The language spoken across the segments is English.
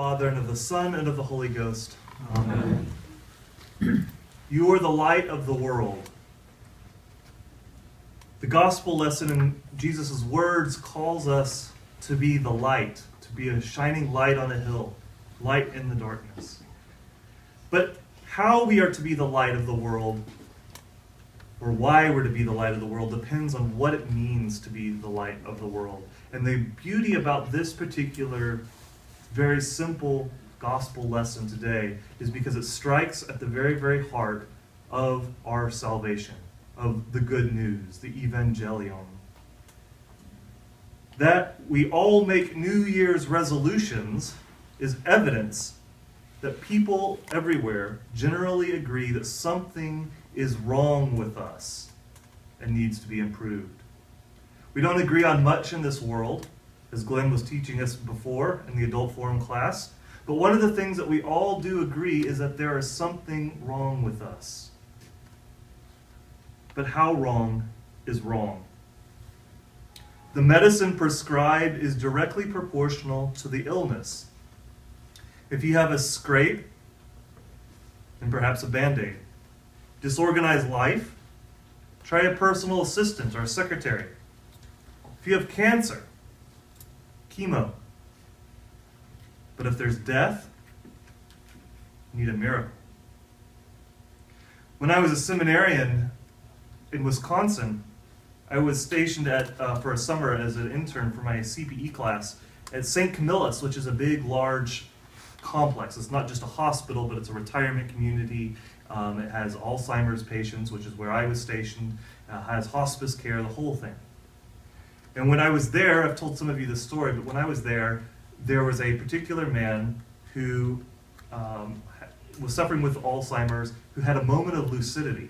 Father, and of the Son, and of the Holy Ghost. Amen. You are the light of the world. The gospel lesson in Jesus' words calls us to be the light, to be a shining light on a hill, light in the darkness. But how we are to be the light of the world, or why we're to be the light of the world, depends on what it means to be the light of the world. And the beauty about this particular, very simple gospel lesson today is because it strikes at the very, very heart of our salvation, of the good news, the evangelion. That we all make New Year's resolutions is evidence that people everywhere generally agree that something is wrong with us and needs to be improved. We don't agree on much in this world, as Glenn was teaching us before in the adult forum class. But one of the things that we all do agree is that there is something wrong with us. But how wrong is wrong? The medicine prescribed is directly proportional to the illness. If you have a scrape and perhaps a band aid, disorganized life, try a personal assistant or a secretary. If you have cancer, chemo. But if there's death, you need a miracle. When I was a seminarian in Wisconsin, I was stationed at, uh, for a summer as an intern for my CPE class at St. Camillus, which is a big, large complex. It's not just a hospital, but it's a retirement community. Um, it has Alzheimer's patients, which is where I was stationed, uh, has hospice care, the whole thing. And when I was there, I've told some of you this story, but when I was there, there was a particular man who um, was suffering with Alzheimer's who had a moment of lucidity.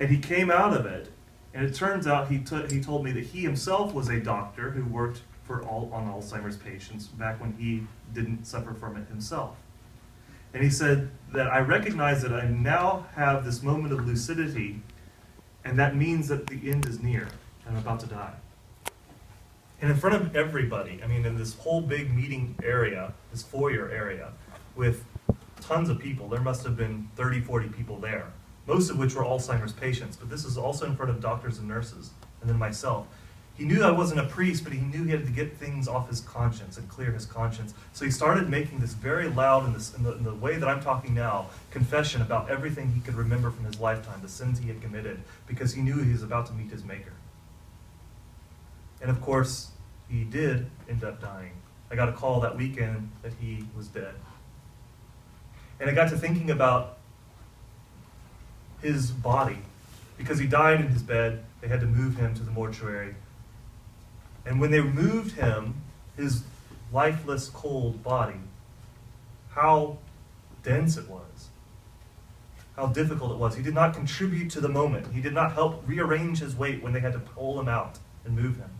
And he came out of it, and it turns out he, t- he told me that he himself was a doctor who worked for all, on Alzheimer's patients back when he didn't suffer from it himself. And he said that I recognize that I now have this moment of lucidity, and that means that the end is near. I'm about to die. And in front of everybody, I mean, in this whole big meeting area, this foyer area, with tons of people, there must have been 30, 40 people there, most of which were Alzheimer's patients. But this is also in front of doctors and nurses, and then myself. He knew I wasn't a priest, but he knew he had to get things off his conscience and clear his conscience. So he started making this very loud, in, this, in, the, in the way that I'm talking now, confession about everything he could remember from his lifetime, the sins he had committed, because he knew he was about to meet his Maker. And of course, he did end up dying. I got a call that weekend that he was dead. And I got to thinking about his body. Because he died in his bed, they had to move him to the mortuary. And when they moved him, his lifeless, cold body, how dense it was, how difficult it was. He did not contribute to the moment, he did not help rearrange his weight when they had to pull him out and move him.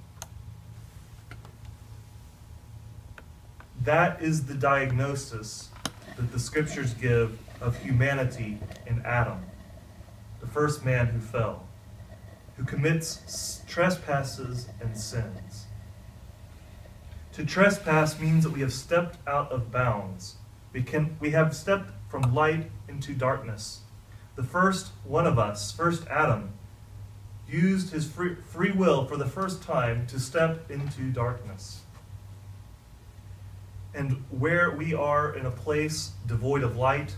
That is the diagnosis that the scriptures give of humanity in Adam, the first man who fell, who commits trespasses and sins. To trespass means that we have stepped out of bounds. We, can, we have stepped from light into darkness. The first one of us, first Adam, used his free, free will for the first time to step into darkness and where we are in a place devoid of light,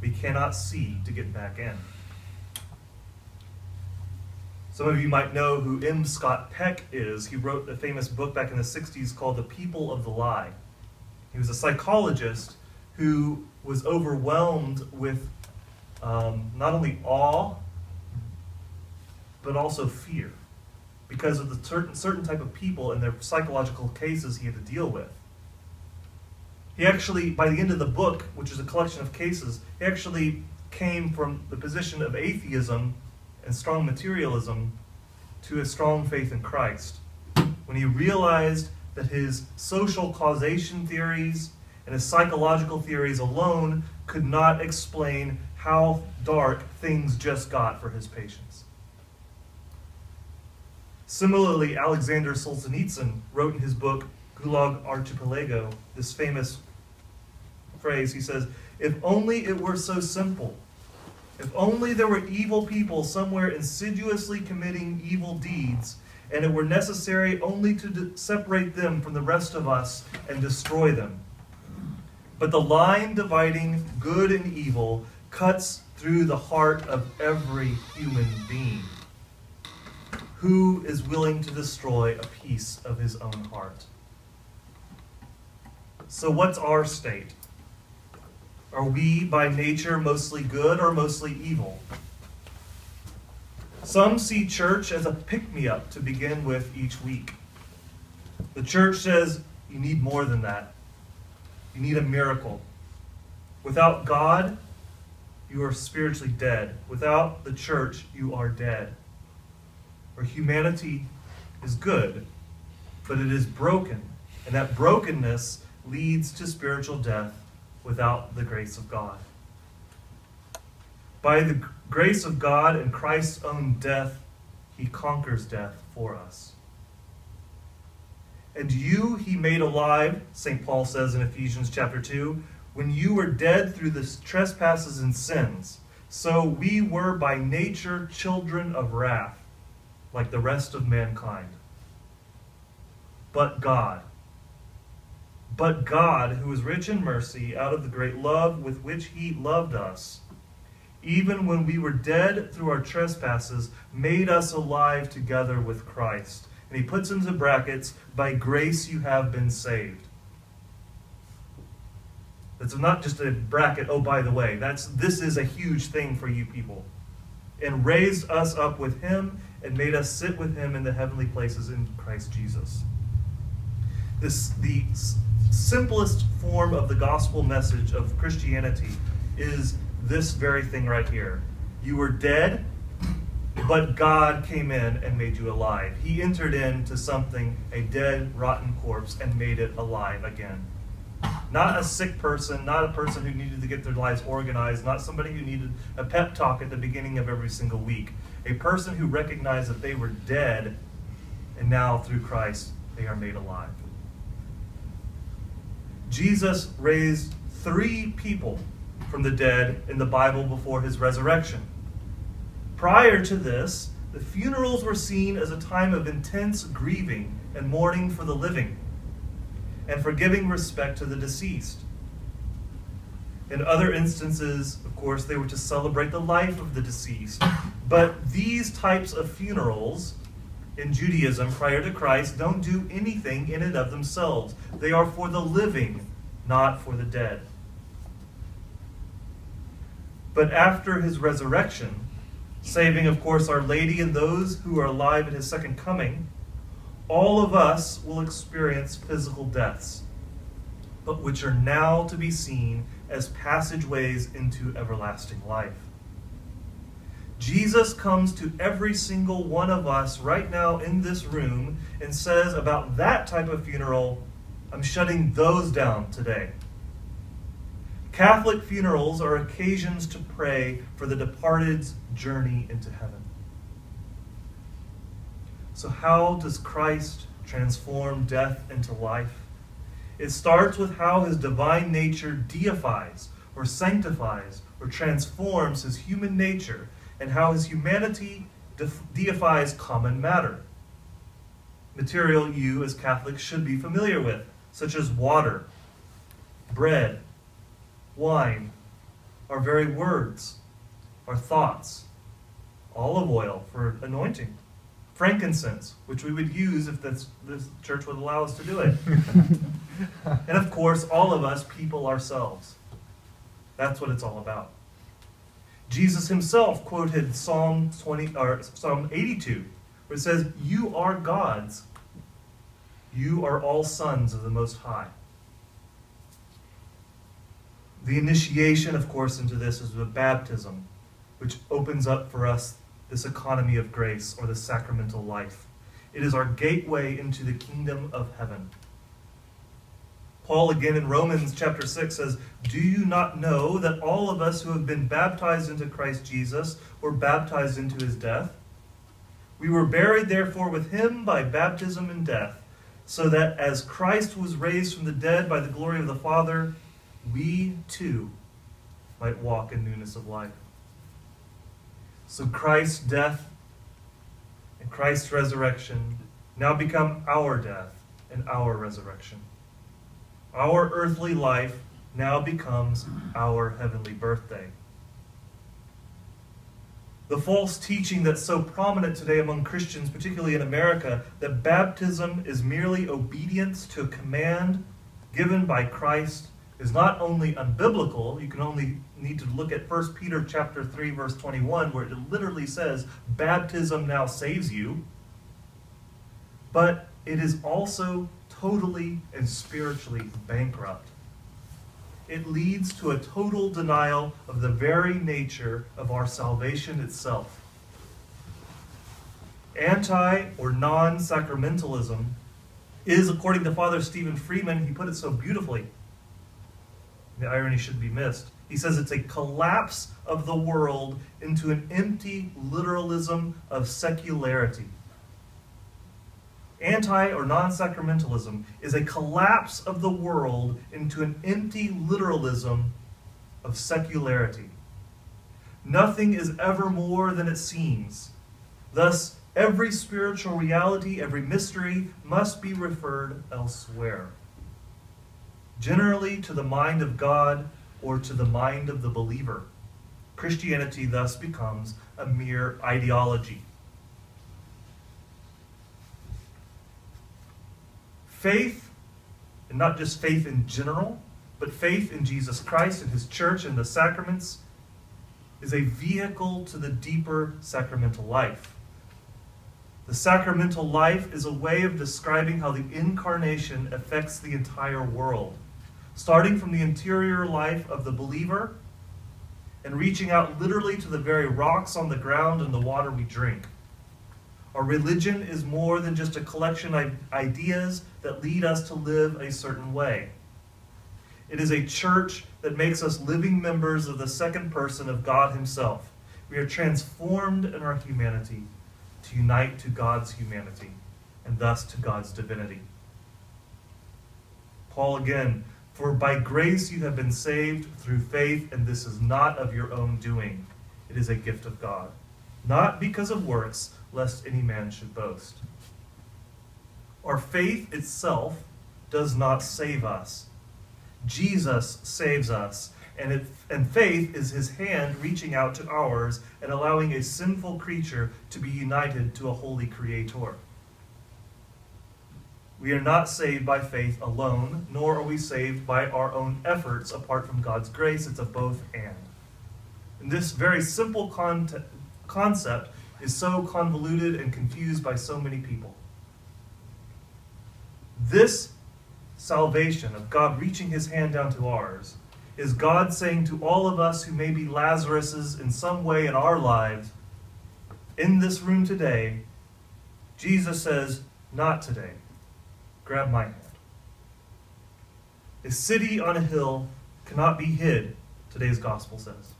we cannot see to get back in. Some of you might know who M. Scott Peck is. He wrote a famous book back in the 60s called The People of the Lie. He was a psychologist who was overwhelmed with um, not only awe, but also fear because of the certain, certain type of people and their psychological cases he had to deal with. He actually, by the end of the book, which is a collection of cases, he actually came from the position of atheism and strong materialism to a strong faith in Christ. When he realized that his social causation theories and his psychological theories alone could not explain how dark things just got for his patients. Similarly, Alexander Solzhenitsyn wrote in his book Gulag Archipelago this famous phrase. He says, If only it were so simple. If only there were evil people somewhere insidiously committing evil deeds, and it were necessary only to separate them from the rest of us and destroy them. But the line dividing good and evil cuts through the heart of every human being. Who is willing to destroy a piece of his own heart? So, what's our state? Are we by nature mostly good or mostly evil? Some see church as a pick me up to begin with each week. The church says you need more than that. You need a miracle. Without God, you are spiritually dead. Without the church, you are dead. Or humanity is good, but it is broken. And that brokenness leads to spiritual death without the grace of God. By the grace of God and Christ's own death, he conquers death for us. And you he made alive, St. Paul says in Ephesians chapter 2, when you were dead through the trespasses and sins. So we were by nature children of wrath, like the rest of mankind. But God, but God, who is rich in mercy, out of the great love with which he loved us, even when we were dead through our trespasses, made us alive together with Christ. And he puts into brackets, by grace you have been saved. That's not just a bracket, oh, by the way. That's, this is a huge thing for you people. And raised us up with him and made us sit with him in the heavenly places in Christ Jesus. This, the simplest form of the gospel message of Christianity is this very thing right here. You were dead, but God came in and made you alive. He entered into something, a dead, rotten corpse, and made it alive again. Not a sick person, not a person who needed to get their lives organized, not somebody who needed a pep talk at the beginning of every single week. A person who recognized that they were dead, and now through Christ they are made alive. Jesus raised three people from the dead in the Bible before his resurrection. Prior to this, the funerals were seen as a time of intense grieving and mourning for the living, and for giving respect to the deceased. In other instances, of course, they were to celebrate the life of the deceased. But these types of funerals in Judaism prior to Christ don't do anything in and of themselves. They are for the living, not for the dead. But after his resurrection, saving, of course, Our Lady and those who are alive at his second coming, all of us will experience physical deaths, but which are now to be seen as passageways into everlasting life. Jesus comes to every single one of us right now in this room and says about that type of funeral, I'm shutting those down today. Catholic funerals are occasions to pray for the departed's journey into heaven. So, how does Christ transform death into life? It starts with how his divine nature deifies or sanctifies or transforms his human nature and how his humanity deifies common matter. Material you, as Catholics, should be familiar with, such as water, bread, wine, our very words, our thoughts, olive oil for anointing, frankincense, which we would use if this, this church would allow us to do it. and of course, all of us, people ourselves. That's what it's all about. Jesus himself quoted Psalm 20 or Psalm 82, where it says, "You are gods. You are all sons of the Most High." The initiation, of course, into this is the baptism, which opens up for us this economy of grace or the sacramental life. It is our gateway into the kingdom of heaven. Paul again in Romans chapter 6 says, Do you not know that all of us who have been baptized into Christ Jesus were baptized into his death? We were buried therefore with him by baptism and death, so that as Christ was raised from the dead by the glory of the Father, we too might walk in newness of life. So Christ's death and Christ's resurrection now become our death and our resurrection. Our earthly life now becomes our heavenly birthday. The false teaching that's so prominent today among Christians, particularly in America, that baptism is merely obedience to a command given by Christ is not only unbiblical, you can only need to look at 1 Peter chapter 3 verse 21 where it literally says baptism now saves you, but it is also totally and spiritually bankrupt. It leads to a total denial of the very nature of our salvation itself. Anti or non sacramentalism is, according to Father Stephen Freeman, he put it so beautifully. The irony should be missed. He says it's a collapse of the world into an empty literalism of secularity. Anti or non sacramentalism is a collapse of the world into an empty literalism of secularity. Nothing is ever more than it seems. Thus, every spiritual reality, every mystery must be referred elsewhere. Generally, to the mind of God or to the mind of the believer. Christianity thus becomes a mere ideology. Faith, and not just faith in general, but faith in Jesus Christ and his church and the sacraments, is a vehicle to the deeper sacramental life. The sacramental life is a way of describing how the incarnation affects the entire world, starting from the interior life of the believer and reaching out literally to the very rocks on the ground and the water we drink. Our religion is more than just a collection of ideas that lead us to live a certain way. It is a church that makes us living members of the second person of God Himself. We are transformed in our humanity to unite to God's humanity and thus to God's divinity. Paul again, for by grace you have been saved through faith, and this is not of your own doing. It is a gift of God, not because of works lest any man should boast. Our faith itself does not save us. Jesus saves us, and, it, and faith is his hand reaching out to ours and allowing a sinful creature to be united to a holy creator. We are not saved by faith alone, nor are we saved by our own efforts apart from God's grace. It's a both and. And this very simple concept is so convoluted and confused by so many people. This salvation of God reaching his hand down to ours is God saying to all of us who may be Lazaruses in some way in our lives, in this room today, Jesus says, Not today. Grab my hand. A city on a hill cannot be hid, today's gospel says.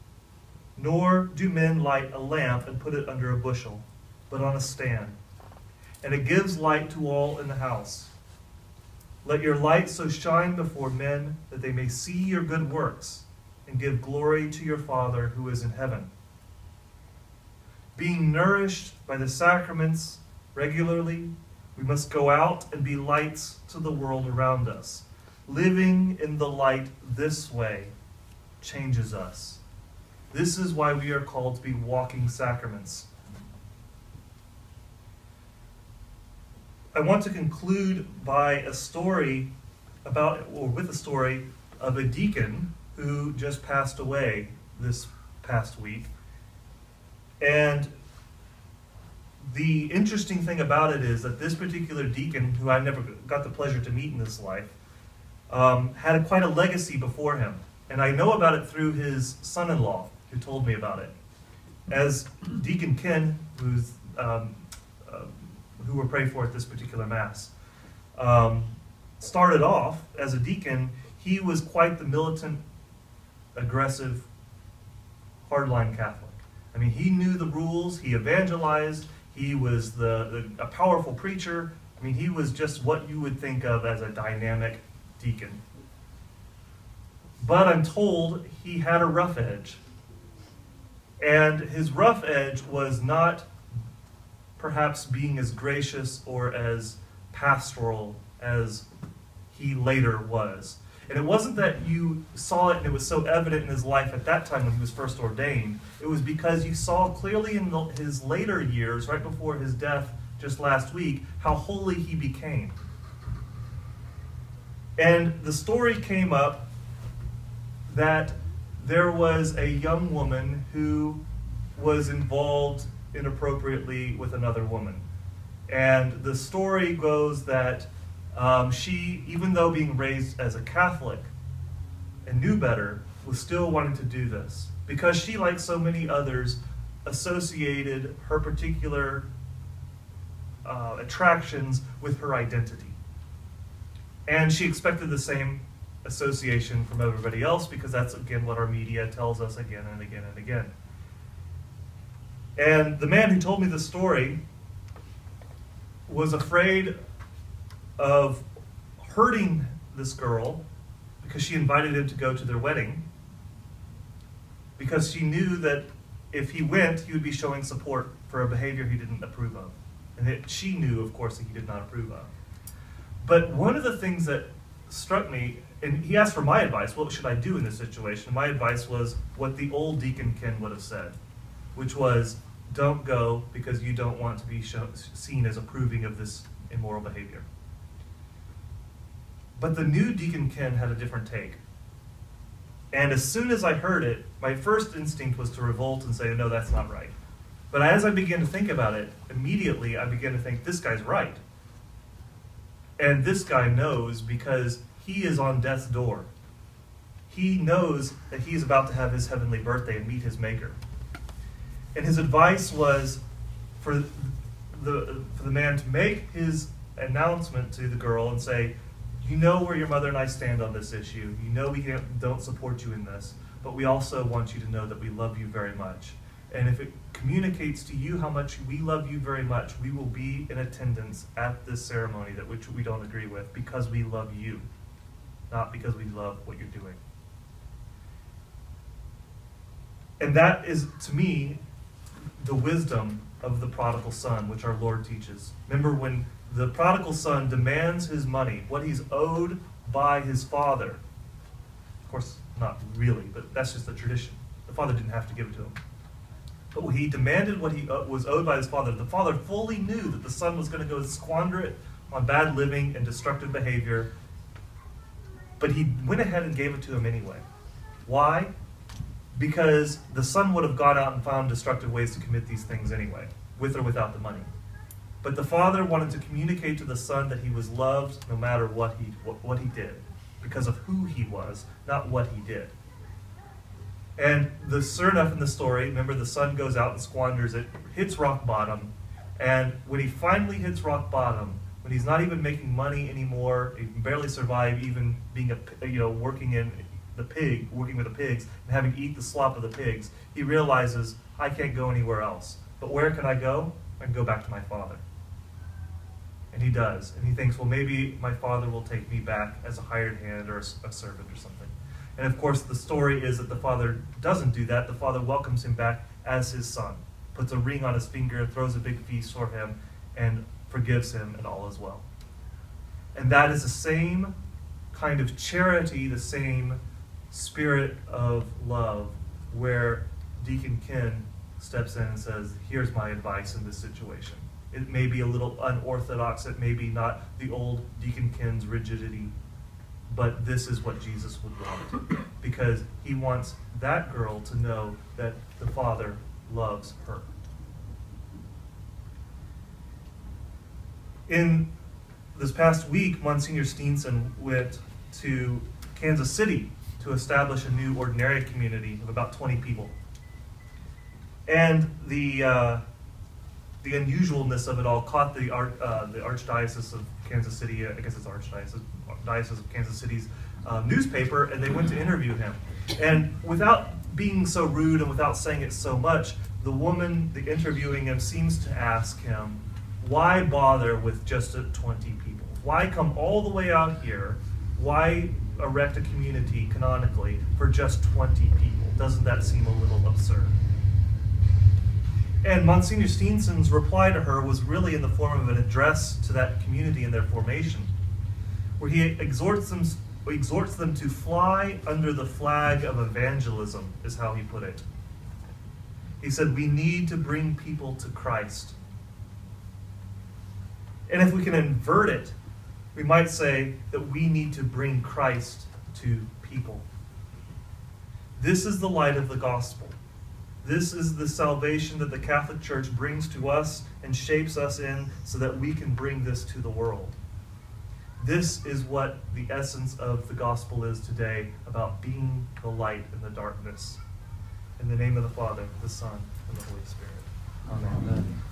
Nor do men light a lamp and put it under a bushel, but on a stand. And it gives light to all in the house. Let your light so shine before men that they may see your good works and give glory to your Father who is in heaven. Being nourished by the sacraments regularly, we must go out and be lights to the world around us. Living in the light this way changes us. This is why we are called to be walking sacraments. I want to conclude by a story about, or with a story of a deacon who just passed away this past week. And the interesting thing about it is that this particular deacon, who I never got the pleasure to meet in this life, um, had a, quite a legacy before him. And I know about it through his son in law who told me about it. As Deacon Ken, who's um, uh, who we're praying for at this particular mass, um, started off as a deacon, he was quite the militant, aggressive, hardline Catholic. I mean, he knew the rules. He evangelized. He was the, the a powerful preacher. I mean, he was just what you would think of as a dynamic deacon. but I'm told he had a rough edge. And his rough edge was not perhaps being as gracious or as pastoral as he later was. And it wasn't that you saw it and it was so evident in his life at that time when he was first ordained. It was because you saw clearly in the, his later years, right before his death just last week, how holy he became. And the story came up that there was a young woman who was involved inappropriately with another woman. And the story goes that um, she, even though being raised as a Catholic and knew better, was still wanting to do this because she, like so many others, associated her particular uh, attractions with her identity. And she expected the same association from everybody else because that's, again, what our media tells us again and again and again. And the man who told me the story was afraid of hurting this girl because she invited him to go to their wedding because she knew that if he went, he would be showing support for a behavior he didn't approve of. And that she knew, of course, that he did not approve of. But one of the things that struck me, and he asked for my advice what should I do in this situation? My advice was what the old Deacon Ken would have said, which was don't go because you don't want to be seen as approving of this immoral behavior. But the new Deacon Ken had a different take. And as soon as I heard it, my first instinct was to revolt and say, no, that's not right. But as I began to think about it, immediately I began to think, this guy's right. And this guy knows because he is on death's door. He knows that he's about to have his heavenly birthday and meet his maker. And his advice was for the, for the man to make his announcement to the girl and say, You know where your mother and I stand on this issue. You know we don't support you in this, but we also want you to know that we love you very much. And if it communicates to you how much we love you very much, we will be in attendance at this ceremony that which we don't agree with because we love you, not because we love what you're doing. And that is, to me, the wisdom of the prodigal son, which our Lord teaches. Remember when the prodigal son demands his money, what he's owed by his father. Of course, not really, but that's just the tradition. The father didn't have to give it to him. But he demanded what he uh, was owed by his father. The father fully knew that the son was going to go squander it on bad living and destructive behavior, but he went ahead and gave it to him anyway. Why? because the son would have gone out and found destructive ways to commit these things anyway, with or without the money. But the father wanted to communicate to the son that he was loved no matter what he, what, what he did, because of who he was, not what he did. And the sure enough in the story, remember the son goes out and squanders it, hits rock bottom, and when he finally hits rock bottom, when he's not even making money anymore, he can barely survive even being a you know working in the pig, working with the pigs, and having to eat the slop of the pigs, he realizes, I can't go anywhere else. But where can I go? I can go back to my father. And he does. And he thinks, well, maybe my father will take me back as a hired hand or a, a servant or something. And of course, the story is that the father doesn't do that. The father welcomes him back as his son, puts a ring on his finger, throws a big feast for him, and forgives him, and all is well. And that is the same kind of charity, the same spirit of love where Deacon Ken steps in and says, Here's my advice in this situation. It may be a little unorthodox, it may be not the old Deacon Ken's rigidity, but this is what Jesus would want because he wants that girl to know that the Father loves her. In this past week, Monsignor Steenson went to Kansas City to establish a new ordinary community of about 20 people. And the, uh, the unusualness of it all caught the, uh, the Archdiocese of Kansas City, I guess it's Archdiocese Diocese of Kansas City's uh, newspaper, and they went to interview him. And without being so rude and without saying it so much, the woman the interviewing him seems to ask him, why bother with just 20 people? Why come all the way out here? Why erect a community canonically for just 20 people? Doesn't that seem a little absurd? And Monsignor Steenson's reply to her was really in the form of an address to that community in their formation, where he exhorts them, exhorts them to fly under the flag of evangelism, is how he put it. He said, We need to bring people to Christ. And if we can invert it, we might say that we need to bring Christ to people. This is the light of the gospel. This is the salvation that the Catholic Church brings to us and shapes us in so that we can bring this to the world. This is what the essence of the gospel is today about being the light in the darkness. In the name of the Father, the Son, and the Holy Spirit. Amen. Amen.